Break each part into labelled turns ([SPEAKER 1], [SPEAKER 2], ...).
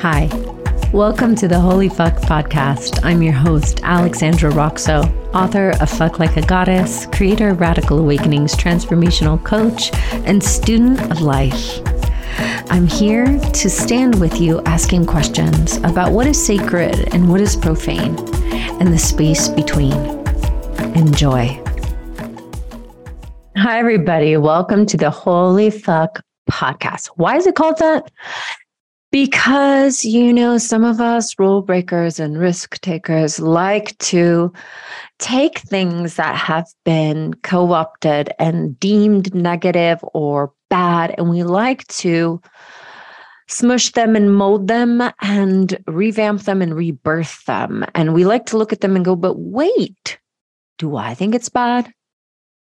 [SPEAKER 1] Hi. Welcome to the Holy Fuck podcast. I'm your host, Alexandra Roxo, author of Fuck Like a Goddess, creator of Radical Awakenings, transformational coach, and student of life. I'm here to stand with you asking questions about what is sacred and what is profane and the space between. Enjoy. Hi, everybody. Welcome to the Holy Fuck podcast. Why is it called that? Because, you know, some of us rule breakers and risk takers like to take things that have been co opted and deemed negative or bad, and we like to smush them and mold them and revamp them and rebirth them. And we like to look at them and go, but wait, do I think it's bad?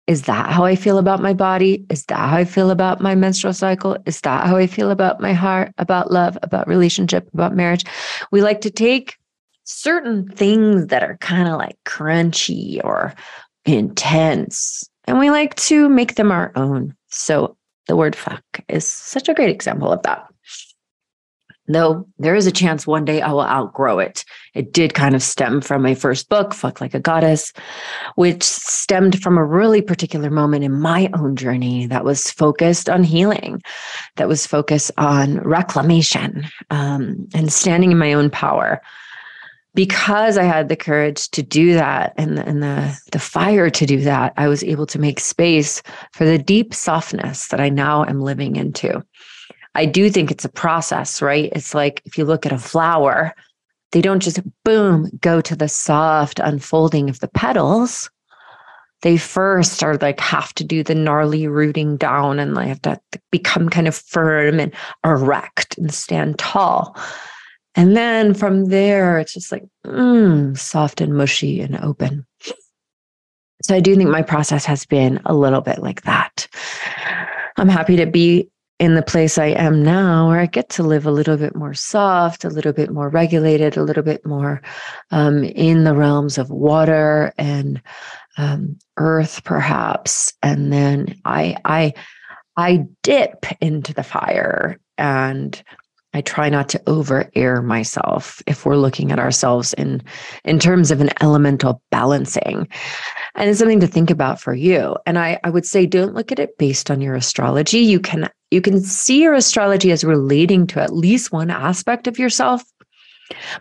[SPEAKER 1] Is that how I feel about my body? Is that how I feel about my menstrual cycle? Is that how I feel about my heart, about love, about relationship, about marriage? We like to take certain things that are kind of like crunchy or intense, and we like to make them our own. So the word fuck is such a great example of that though there is a chance one day I will outgrow it. It did kind of stem from my first book, Fuck Like a Goddess, which stemmed from a really particular moment in my own journey that was focused on healing, that was focused on reclamation um, and standing in my own power. Because I had the courage to do that and, and the, the fire to do that, I was able to make space for the deep softness that I now am living into. I do think it's a process, right? It's like if you look at a flower, they don't just boom go to the soft unfolding of the petals. They first are like have to do the gnarly rooting down and they have to become kind of firm and erect and stand tall. And then from there, it's just like mm, soft and mushy and open. So I do think my process has been a little bit like that. I'm happy to be in the place I am now, where I get to live a little bit more soft, a little bit more regulated, a little bit more um, in the realms of water and um, earth, perhaps. And then I, I, I dip into the fire and I try not to over air myself if we're looking at ourselves in in terms of an elemental balancing. And it's something to think about for you. And I, I would say don't look at it based on your astrology. You can you can see your astrology as relating to at least one aspect of yourself,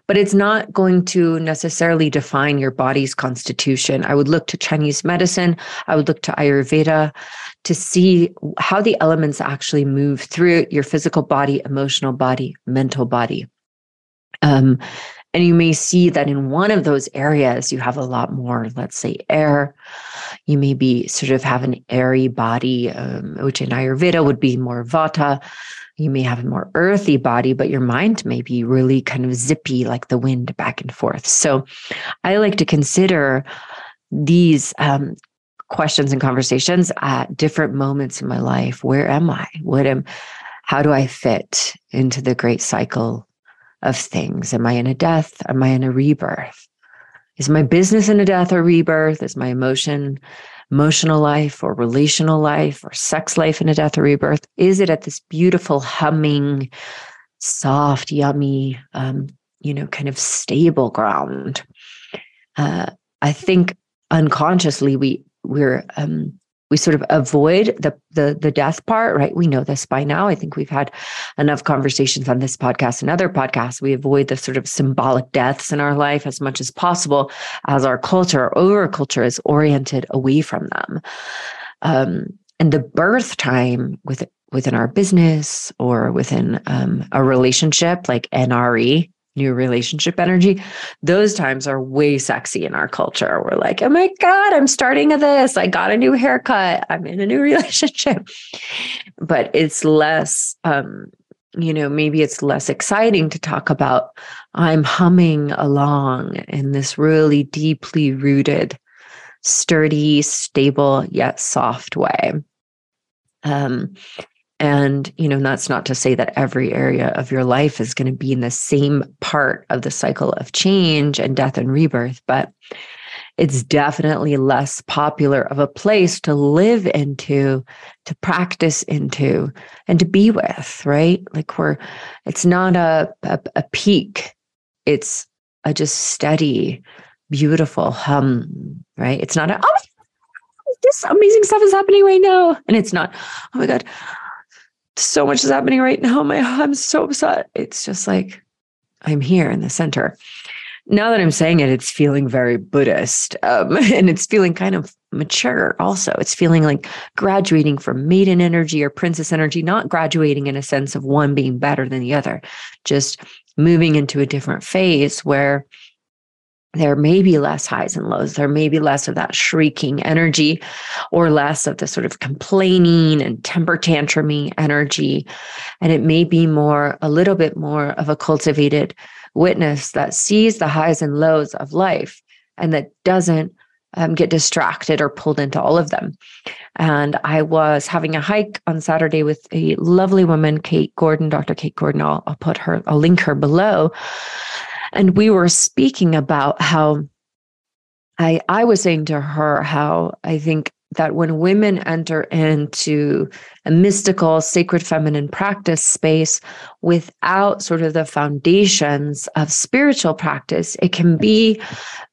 [SPEAKER 1] but it's not going to necessarily define your body's constitution. I would look to Chinese medicine, I would look to Ayurveda to see how the elements actually move through your physical body, emotional body, mental body. Um, and you may see that in one of those areas, you have a lot more, let's say, air. You may be sort of have an airy body, um, which in Ayurveda would be more vata. You may have a more earthy body, but your mind may be really kind of zippy, like the wind back and forth. So I like to consider these um, questions and conversations at different moments in my life. Where am I? What am, how do I fit into the great cycle of things? Am I in a death? Am I in a rebirth? Is my business in a death or rebirth? Is my emotion emotional life or relational life or sex life in a death or rebirth? Is it at this beautiful, humming, soft, yummy, um, you know, kind of stable ground? Uh, I think unconsciously we we're um, we sort of avoid the, the the death part right? We know this by now. I think we've had enough conversations on this podcast and other podcasts. We avoid the sort of symbolic deaths in our life as much as possible as our culture our culture is oriented away from them. Um, and the birth time with within our business or within um, a relationship like nre new relationship energy, those times are way sexy in our culture. We're like, oh my God, I'm starting this. I got a new haircut. I'm in a new relationship. But it's less, um, you know, maybe it's less exciting to talk about. I'm humming along in this really deeply rooted, sturdy, stable, yet soft way. Um, and, you know, that's not to say that every area of your life is going to be in the same part of the cycle of change and death and rebirth, but it's definitely less popular of a place to live into, to practice into, and to be with, right? Like we're, it's not a, a, a peak, it's a just steady, beautiful hum, right? It's not a, oh, this amazing stuff is happening right now. And it's not, oh my God, so much is happening right now. My, I'm so upset. It's just like, I'm here in the center now that I'm saying it, it's feeling very Buddhist um, and it's feeling kind of mature also. It's feeling like graduating from maiden energy or princess energy, not graduating in a sense of one being better than the other, just moving into a different phase where there may be less highs and lows. There may be less of that shrieking energy or less of the sort of complaining and temper tantrumy energy. And it may be more, a little bit more of a cultivated witness that sees the highs and lows of life and that doesn't um, get distracted or pulled into all of them. And I was having a hike on Saturday with a lovely woman, Kate Gordon, Dr. Kate Gordon. I'll, I'll put her, I'll link her below. And we were speaking about how I, I was saying to her how I think that when women enter into a mystical, sacred feminine practice space without sort of the foundations of spiritual practice, it can be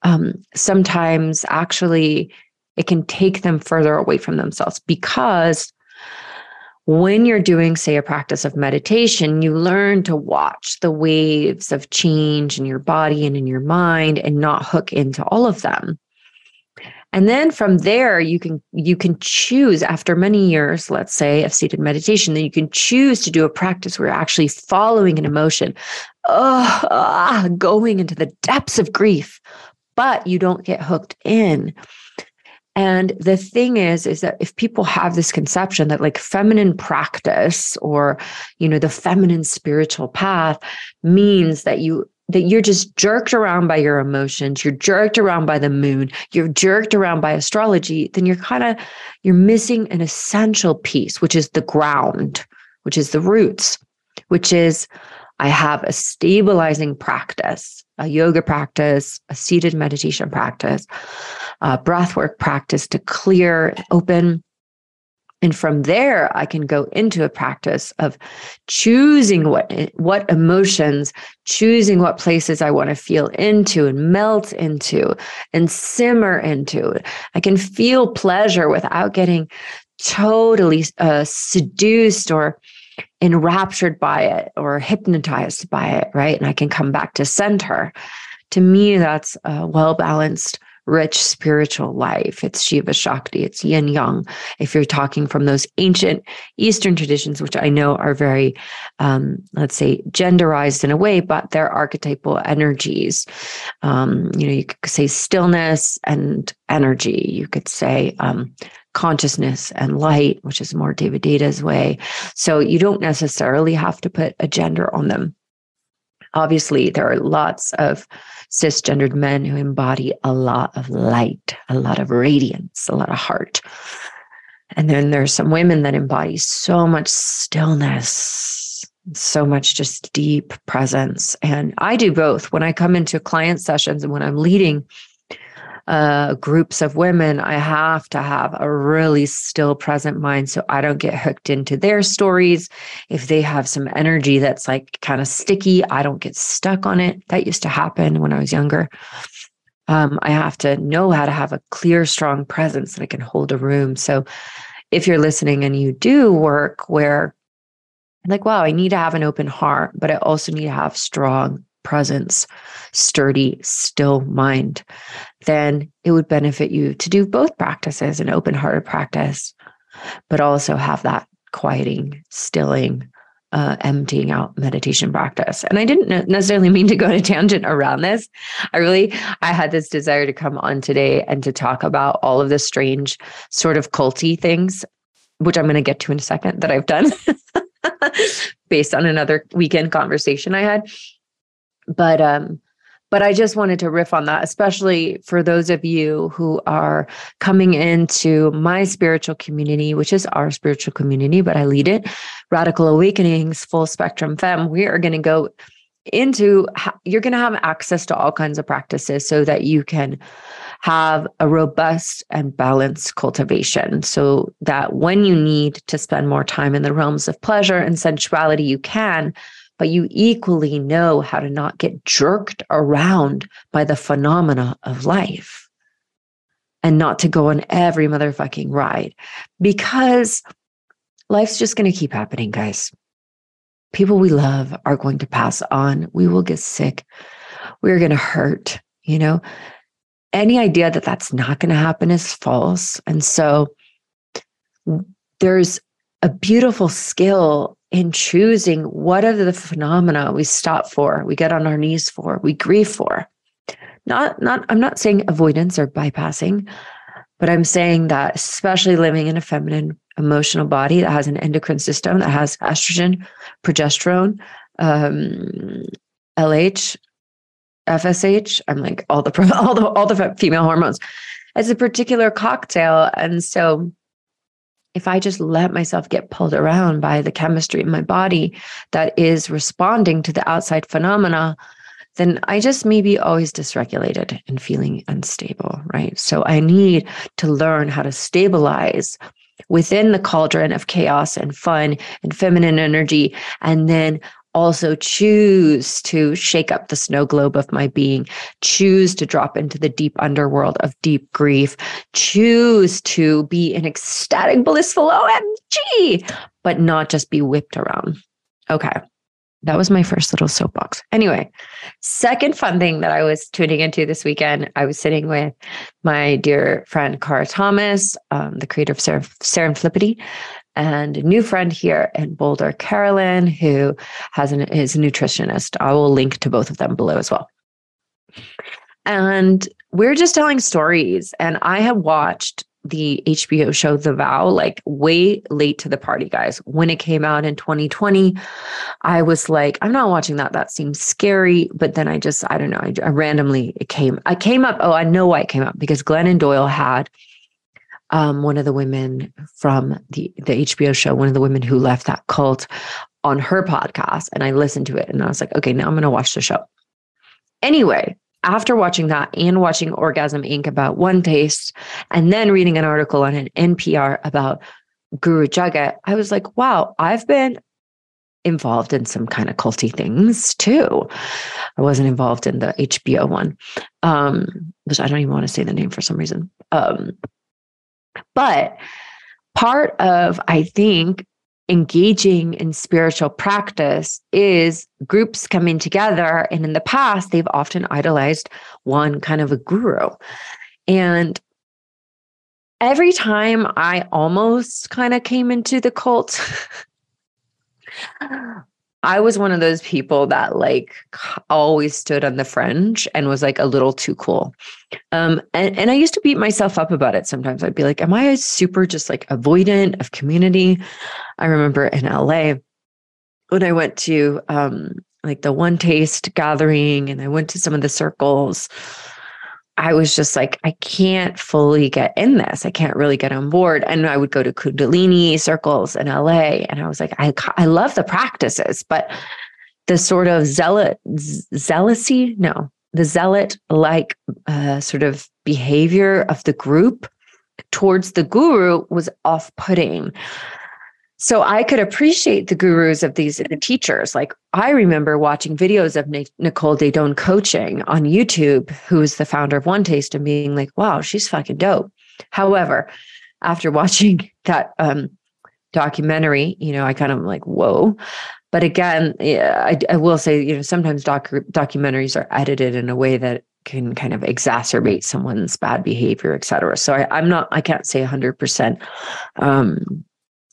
[SPEAKER 1] um, sometimes actually, it can take them further away from themselves because when you're doing, say, a practice of meditation, you learn to watch the waves of change in your body and in your mind and not hook into all of them. And then from there, you can you can choose after many years, let's say, of seated meditation, then you can choose to do a practice where you're actually following an emotion, oh, ah, going into the depths of grief, but you don't get hooked in. And the thing is, is that if people have this conception that like feminine practice or, you know, the feminine spiritual path means that you that you're just jerked around by your emotions, you're jerked around by the moon, you're jerked around by astrology, then you're kind of you're missing an essential piece, which is the ground, which is the roots, which is I have a stabilizing practice, a yoga practice, a seated meditation practice, a breathwork practice to clear, open and from there, I can go into a practice of choosing what, what emotions, choosing what places I want to feel into and melt into and simmer into. I can feel pleasure without getting totally uh, seduced or enraptured by it or hypnotized by it, right? And I can come back to center. To me, that's a well balanced rich spiritual life. It's Shiva Shakti, it's yin yang. If you're talking from those ancient Eastern traditions, which I know are very, um, let's say, genderized in a way, but they're archetypal energies. Um, you know, you could say stillness and energy. You could say, um, consciousness and light, which is more David Devadatta's way. So you don't necessarily have to put a gender on them. Obviously, there are lots of cisgendered men who embody a lot of light, a lot of radiance, a lot of heart. And then there's some women that embody so much stillness, so much just deep presence. And I do both. When I come into client sessions and when I'm leading, uh, groups of women, I have to have a really still present mind so I don't get hooked into their stories. If they have some energy that's like kind of sticky, I don't get stuck on it. That used to happen when I was younger. Um, I have to know how to have a clear, strong presence that I can hold a room. So if you're listening and you do work where, like, wow, I need to have an open heart, but I also need to have strong presence, sturdy, still mind, then it would benefit you to do both practices an open hearted practice, but also have that quieting, stilling, uh, emptying out meditation practice. And I didn't necessarily mean to go on a tangent around this. I really, I had this desire to come on today and to talk about all of the strange sort of culty things, which I'm going to get to in a second that I've done based on another weekend conversation I had but um but I just wanted to riff on that, especially for those of you who are coming into my spiritual community, which is our spiritual community, but I lead it, Radical Awakenings, Full Spectrum Femme. We are going to go into you're going to have access to all kinds of practices so that you can have a robust and balanced cultivation so that when you need to spend more time in the realms of pleasure and sensuality you can but you equally know how to not get jerked around by the phenomena of life and not to go on every motherfucking ride because life's just going to keep happening guys people we love are going to pass on. We will get sick. We're going to hurt. You know, any idea that that's not going to happen is false. And so there's a beautiful skill in choosing what are the phenomena we stop for, we get on our knees for, we grieve for. Not, not, I'm not saying avoidance or bypassing, but I'm saying that, especially living in a feminine emotional body that has an endocrine system that has estrogen, progesterone, um, LH, FSH. I'm like all the all the all the female hormones. It's a particular cocktail, and so if I just let myself get pulled around by the chemistry in my body that is responding to the outside phenomena, then I just may be always dysregulated and feeling unstable, right? So I need to learn how to stabilize within the cauldron of chaos and fun and feminine energy. And then also choose to shake up the snow globe of my being, choose to drop into the deep underworld of deep grief, choose to be an ecstatic, blissful OMG, but not just be whipped around. Okay that was my first little soapbox. Anyway, second fun thing that I was tuning into this weekend, I was sitting with my dear friend Cara Thomas, um, the creator of Ser- Serendipity, and a new friend here in Boulder, Carolyn, who has an, is a nutritionist. I will link to both of them below as well. And we're just telling stories. And I have watched the HBO show The Vow like way late to the party, guys. When it came out in 2020, I was like, I'm not watching that. That seems scary. But then I just, I don't know, I, I randomly it came, I came up. Oh, I know why it came up because Glennon Doyle had um, one of the women from the the HBO show, one of the women who left that cult on her podcast, and I listened to it, and I was like, okay, now I'm going to watch the show. Anyway, after watching that and watching Orgasm Inc. about OneTaste, and then reading an article on an NPR about Guru Jagat, I was like, wow, I've been involved in some kind of culty things too. I wasn't involved in the HBO one, um, which I don't even want to say the name for some reason. Um, but part of, I think, engaging in spiritual practice is groups coming together. And in the past, they've often idolized one kind of a guru. And every time I almost kind of came into the cult, I was one of those people that like always stood on the fringe and was like a little too cool. Um, and, and I used to beat myself up about it sometimes. I'd be like, Am I super just like avoidant of community? I remember in LA when I went to um, like the OneTaste gathering and I went to some of the circles. I was just like, I can't fully get in this. I can't really get on board. And I would go to Kundalini circles in LA. And I was like, I, I love the practices, but the sort of zealot, zealousy, no, the zealot like uh, sort of behavior of the group towards the guru was off putting. So I could appreciate the gurus of these the teachers. Like I remember watching videos of Nicole Daedone coaching on YouTube, who is the founder of OneTaste, and being like, "Wow, she's fucking dope." However, after watching that um, documentary, you know, I kind of like, "Whoa." But again, I, I will say, you know, sometimes doc- documentaries are edited in a way that can kind of exacerbate someone's bad behavior, et cetera. So I, am not, I can't say 100%. Um,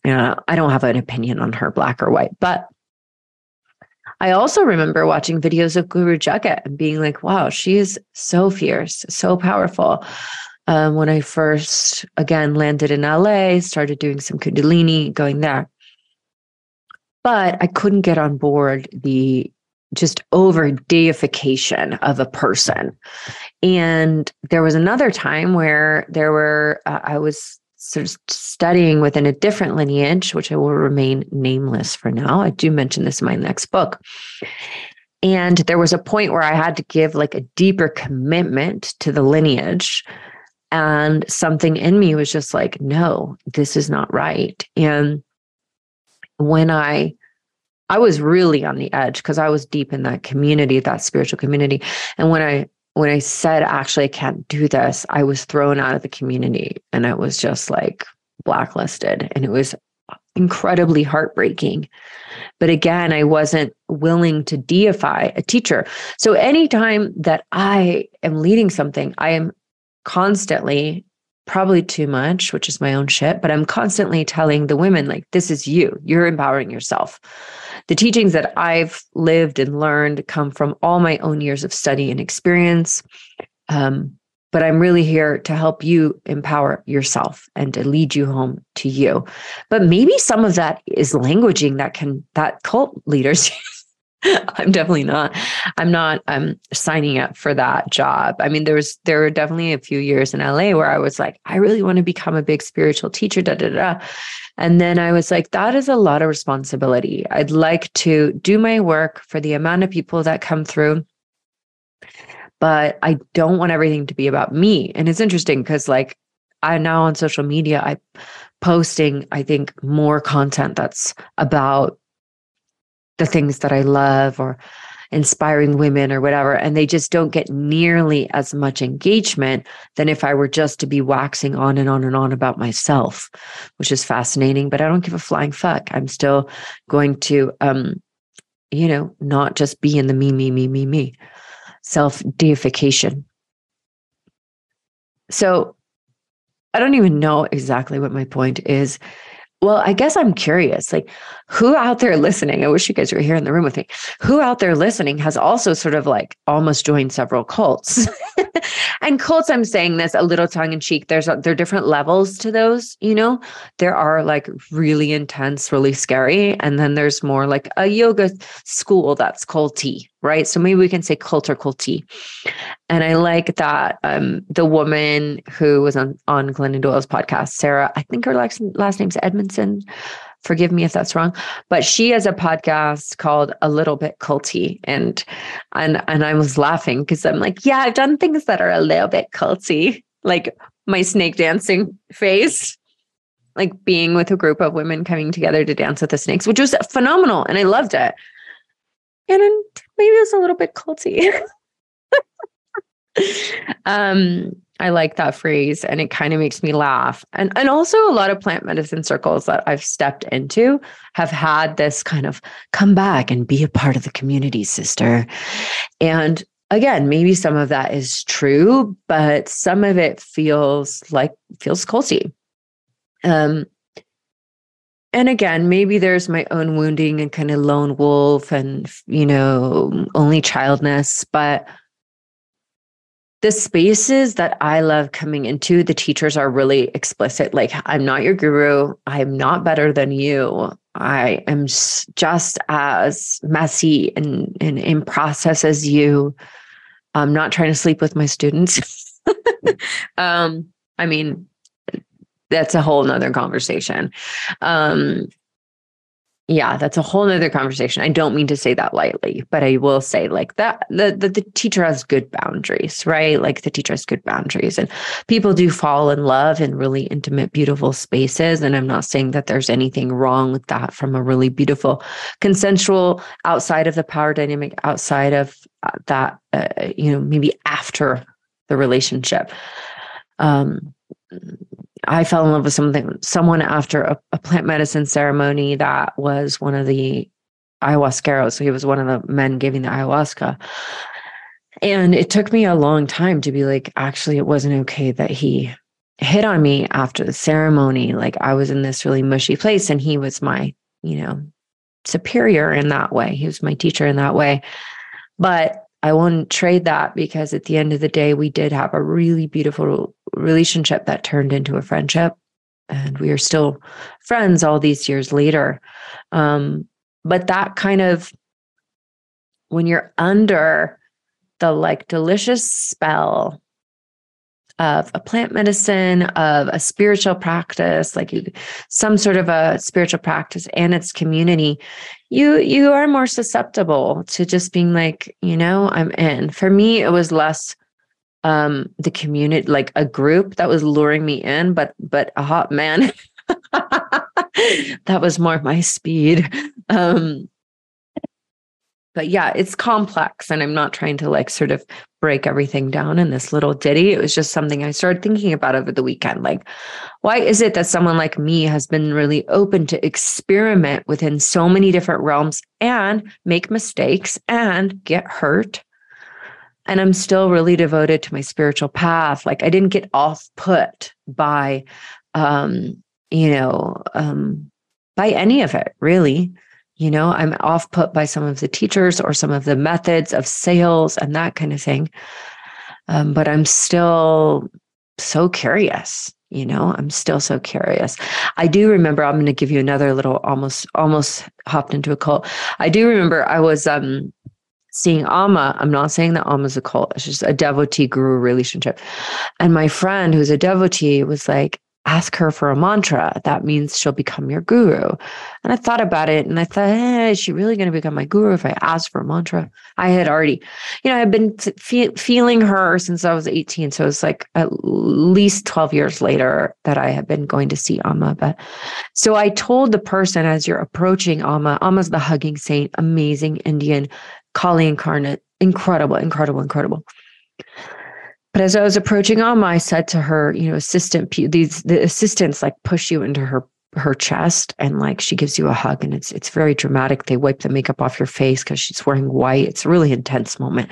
[SPEAKER 1] uh, I don't have an opinion on her, black or white, but I also remember watching videos of Guru Jagat and being like, wow, she is so fierce, so powerful. Um, when I first, again, landed in LA, started doing some Kundalini, going there. But I couldn't get on board the just over deification of a person. And there was another time where there were, uh, I was sort of studying within a different lineage, which I will remain nameless for now. I do mention this in my next book. And there was a point where I had to give like a deeper commitment to the lineage. And something in me was just like, no, this is not right. And when I I was really on the edge because I was deep in that community, that spiritual community. And when I when I said actually I can't do this, I was thrown out of the community and it was just like blacklisted and it was incredibly heartbreaking. But again, I wasn't willing to deify a teacher. So anytime that I am leading something, I am constantly probably too much, which is my own shit, but I'm constantly telling the women, like, this is you, you're empowering yourself. The teachings that I've lived and learned come from all my own years of study and experience. Um, but I'm really here to help you empower yourself and to lead you home to you. But maybe some of that is languaging that can, that cult leaders I'm definitely not. I'm not um signing up for that job. I mean, there was there were definitely a few years in LA where I was like, I really want to become a big spiritual teacher, da da da. And then I was like, that is a lot of responsibility. I'd like to do my work for the amount of people that come through. But I don't want everything to be about me. And it's interesting because like I now on social media, I posting, I think, more content that's about the things that I love or inspiring women or whatever. And they just don't get nearly as much engagement than if I were just to be waxing on and on and on about myself, which is fascinating. But I don't give a flying fuck. I'm still going to, um, you know, not just be in the me, me, me, me, me, self deification. So I don't even know exactly what my point is well, I guess I'm curious, like who out there listening, I wish you guys were here in the room with me, who out there listening has also sort of like almost joined several cults. and cults, I'm saying this a little tongue in cheek. There's a, there are different levels to those, you know, there are like really intense, really scary. And then there's more like a yoga school that's culty, right? So maybe we can say cult or culty. And I like that um, the woman who was on, on Glennon Doyle's podcast, Sarah, I think her last, last name's Edmondson. Forgive me if that's wrong, but she has a podcast called A Little Bit Culty, and and and I was laughing because I'm like, yeah, I've done things that are a little bit culty, like my snake dancing face, like being with a group of women coming together to dance with the snakes, which was phenomenal, and I loved it and then maybe it's a little bit culty. um, I like that phrase and it kind of makes me laugh. And and also a lot of plant medicine circles that I've stepped into have had this kind of come back and be a part of the community, sister. And again, maybe some of that is true, but some of it feels like feels culty. Um, and again, maybe there's my own wounding and kind of lone wolf and, you know, only childness, but the spaces that I love coming into, the teachers are really explicit. Like, I'm not your guru. I'm not better than you. I am just as messy and, and in process as you. I'm not trying to sleep with my students. um, I mean, that's a whole nother conversation. Um, yeah, that's a whole nother conversation. I don't mean to say that lightly, but I will say like that the, the, the teacher has good boundaries, right? Like the teacher has good boundaries and people do fall in love in really intimate, beautiful spaces. And I'm not saying that there's anything wrong with that from a really beautiful, consensual outside of the power dynamic, outside of uh, that, uh, you know, maybe after the relationship. Um, I fell in love with something, someone after a, a plant medicine ceremony that was one of the ayahuasqueros. So he was one of the men giving the ayahuasca. And it took me a long time to be like, actually, it wasn't okay that he hit on me after the ceremony. Like I was in this really mushy place and he was my, you know, superior in that way. He was my teacher in that way. But I won't trade that because at the end of the day, we did have a really beautiful relationship that turned into a friendship. And we are still friends all these years later. Um, but that kind of, when you're under the like delicious spell of a plant medicine, of a spiritual practice, like you, some sort of a spiritual practice and its community, you you are more susceptible to just being like, you know, I'm in. For me, it was less um the community, like a group that was luring me in, but but a hot man. that was more my speed. Um but yeah, it's complex. And I'm not trying to like sort of break everything down in this little ditty. It was just something I started thinking about over the weekend. Like, why is it that someone like me has been really open to experiment within so many different realms and make mistakes and get hurt? And I'm still really devoted to my spiritual path. Like, I didn't get off put by, um, you know, um, by any of it, really you know i'm off put by some of the teachers or some of the methods of sales and that kind of thing. Um, but i'm still so curious you know i'm still so curious. I do remember i'm going to give you another little almost almost hopped into a cult. I do remember i was um seeing Amma, I'm not saying that Amma's a cult, it's just a devotee guru relationship. And my friend who's a devotee was like, ask her for a mantra. That means she'll become your guru. And I thought about it and I thought, hey, is she really going to become my guru if I ask for a mantra? I had already, you know, I've been fe- feeling her since I was 18. So it's like at least 12 years later that I have been going to see Amma. But so I told the person as you're approaching Amma, Amma's the hugging saint, amazing Indian, Kali incarnate, incredible, incredible, incredible. But as I was approaching Amma, I said to her, you know, assistant, these the assistants like push you into her her chest and like she gives you a hug and it's it's very dramatic. They wipe the makeup off your face because she's wearing white. It's a really intense moment.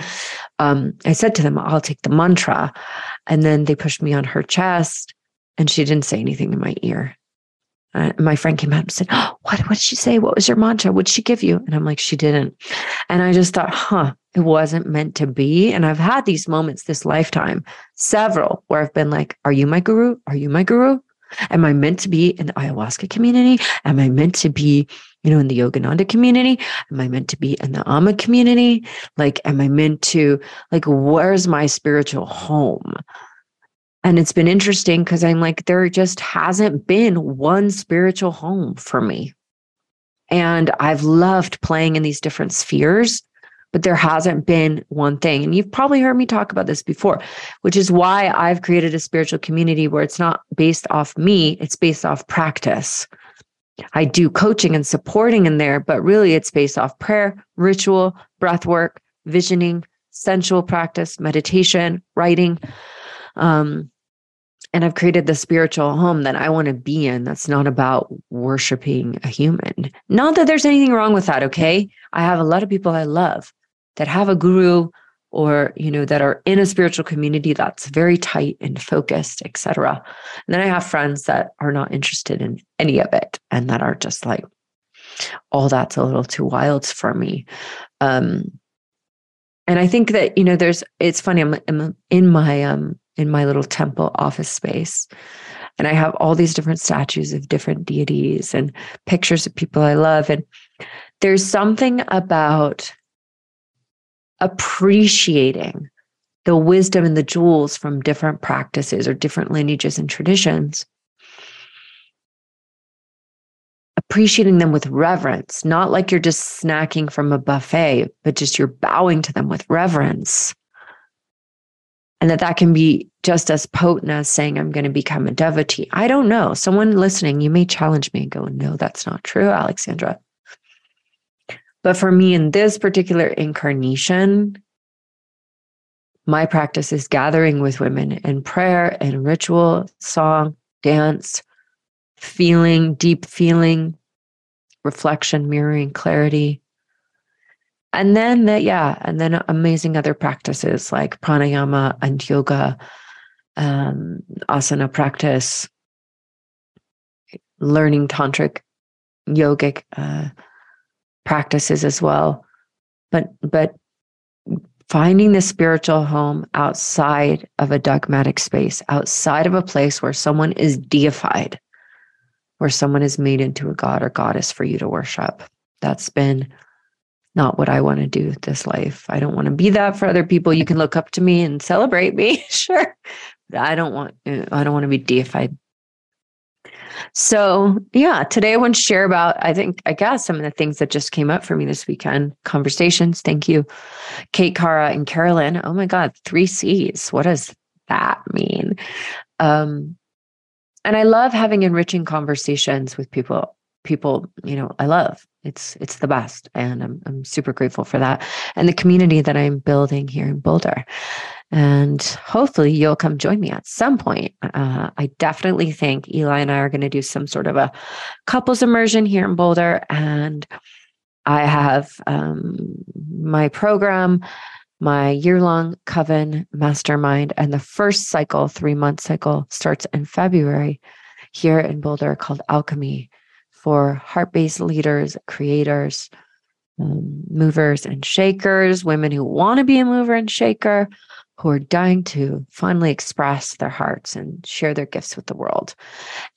[SPEAKER 1] Um, I said to them, I'll take the mantra. And then they pushed me on her chest and she didn't say anything in my ear. Uh, my friend came out and said, oh, what, what did she say? What was your mantra? What did she give you? And I'm like, she didn't. And I just thought, huh, it wasn't meant to be. And I've had these moments this lifetime, several, where I've been like, are you my guru? Are you my guru? Am I meant to be in the ayahuasca community? Am I meant to be, you know, in the Yogananda community? Am I meant to be in the Amma community? Like, am I meant to, like, where's my spiritual home? And it's been interesting because I'm like, there just hasn't been one spiritual home for me. And I've loved playing in these different spheres, but there hasn't been one thing. And you've probably heard me talk about this before, which is why I've created a spiritual community where it's not based off me, it's based off practice. I do coaching and supporting in there, but really it's based off prayer, ritual, breath work, visioning, sensual practice, meditation, writing. Um, and I've created the spiritual home that I want to be in that's not about worshiping a human. Not that there's anything wrong with that, okay? I have a lot of people I love that have a guru or you know that are in a spiritual community that's very tight and focused etc and then i have friends that are not interested in any of it and that are just like all oh, that's a little too wild for me um and i think that you know there's it's funny i'm, I'm in my um in my little temple office space. And I have all these different statues of different deities and pictures of people I love. And there's something about appreciating the wisdom and the jewels from different practices or different lineages and traditions. Appreciating them with reverence, not like you're just snacking from a buffet, but just you're bowing to them with reverence and that that can be just as potent as saying i'm going to become a devotee. I don't know. Someone listening you may challenge me and go no that's not true alexandra. But for me in this particular incarnation my practice is gathering with women in prayer and ritual song dance feeling deep feeling reflection mirroring clarity and then that yeah and then amazing other practices like pranayama and yoga um, asana practice learning tantric yogic uh, practices as well. But but finding the spiritual home outside of a dogmatic space outside of a place where someone is deified where someone is made into a god or goddess for you to worship. That's been not what I want to do with this life. I don't want to be that for other people. You can look up to me and celebrate me, sure. I don't want I don't want to be deified. So, yeah, today I want to share about, I think, I guess some of the things that just came up for me this weekend. Conversations. Thank you, Kate, Cara, and Carolyn. Oh my God, three C's. What does that mean? Um, and I love having enriching conversations with people people you know i love. It's it's the best and I'm, I'm super grateful for that and the community that i'm building here in boulder. And hopefully you'll come join me at some point. Uh, i definitely think eli and i are going to do some sort of a couples immersion here in boulder and i have um, my program my year-long coven mastermind and the first cycle three month cycle starts in february here in boulder called alchemy for heart based leaders, creators, um, movers and shakers, women who want to be a mover and shaker, who are dying to finally express their hearts and share their gifts with the world.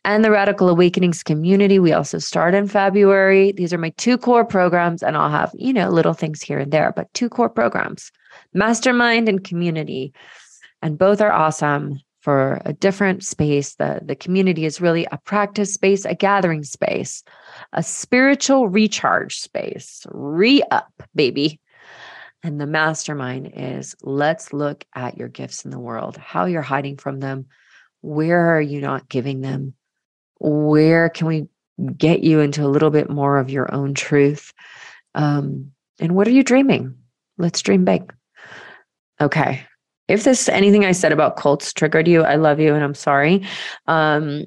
[SPEAKER 1] And the Radical Awakenings community, we also start in February. These are my two core programs, and I'll have, you know, little things here and there, but two core programs mastermind and community. And both are awesome for a different space. The, the community is really a practice space, a gathering space, a spiritual recharge space. Re up, baby. And the mastermind is let's look at your gifts in the world, how you're hiding from them. Where are you not giving them? Where can we get you into a little bit more of your own truth? Um, and what are you dreaming? Let's dream big. Okay if this anything I said about cults triggered you, I love you and I'm sorry. Um,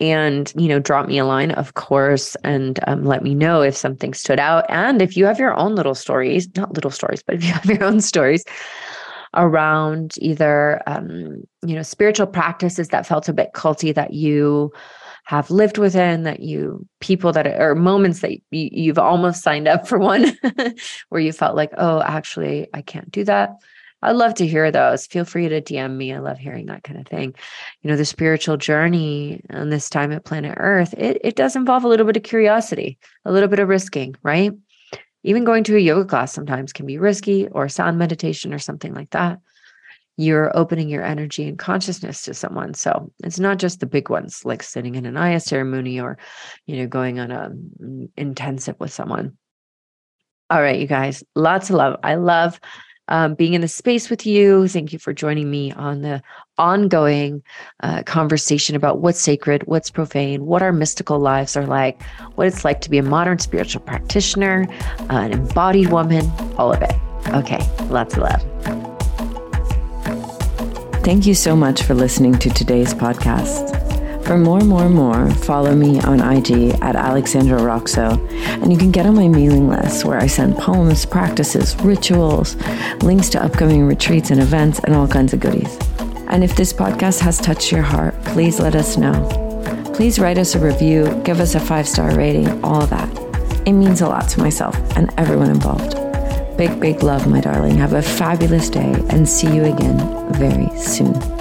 [SPEAKER 1] and you know drop me a line of course and um, let me know if something stood out and if you have your own little stories not little stories but if you have your own stories around either um, you know spiritual practices that felt a bit culty that you have lived within that you people that are moments that you, you've almost signed up for one where you felt like oh actually i can't do that I'd love to hear those. Feel free to DM me. I love hearing that kind of thing. You know, the spiritual journey on this time at planet Earth, it, it does involve a little bit of curiosity, a little bit of risking, right? Even going to a yoga class sometimes can be risky or sound meditation or something like that. You're opening your energy and consciousness to someone. So it's not just the big ones like sitting in an Aya ceremony or, you know, going on a mm, intensive with someone. All right, you guys, lots of love. I love um, being in the space with you. Thank you for joining me on the ongoing uh, conversation about what's sacred, what's profane, what our mystical lives are like, what it's like to be a modern spiritual practitioner, uh, an embodied woman, all of it. Okay, lots of love.
[SPEAKER 2] Thank you so much for listening to today's podcast. For more, more, more, follow me on IG at Alexandra Roxo, and you can get on my mailing list where I send poems, practices, rituals, links to upcoming retreats and events, and all kinds of goodies. And if this podcast has touched your heart, please let us know. Please write us a review, give us a five star rating, all of that. It means a lot to myself and everyone involved. Big, big love, my darling. Have a fabulous day and see you again very soon.